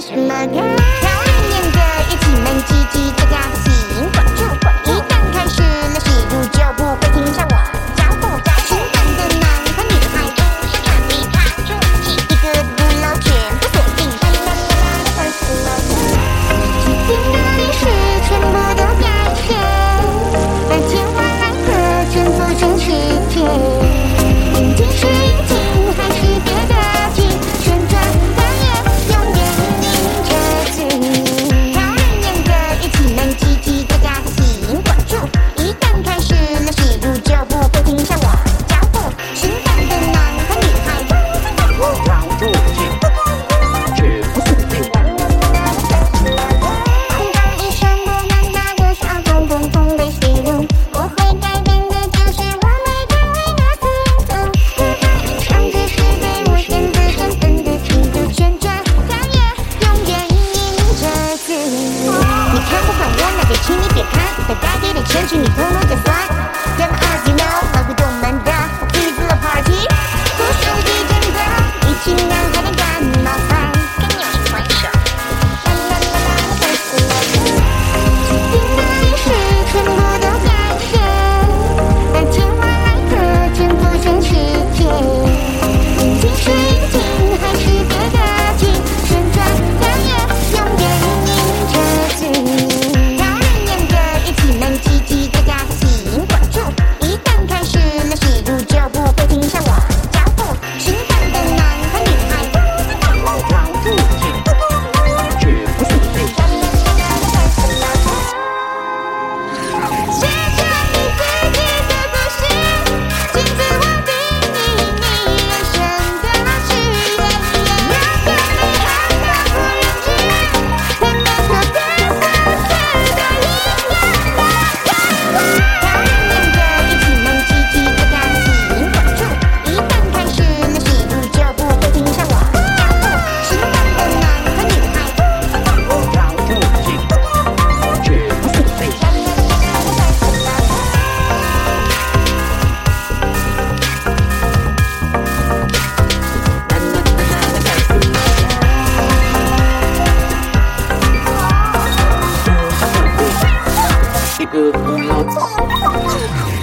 wish my. 个不要走。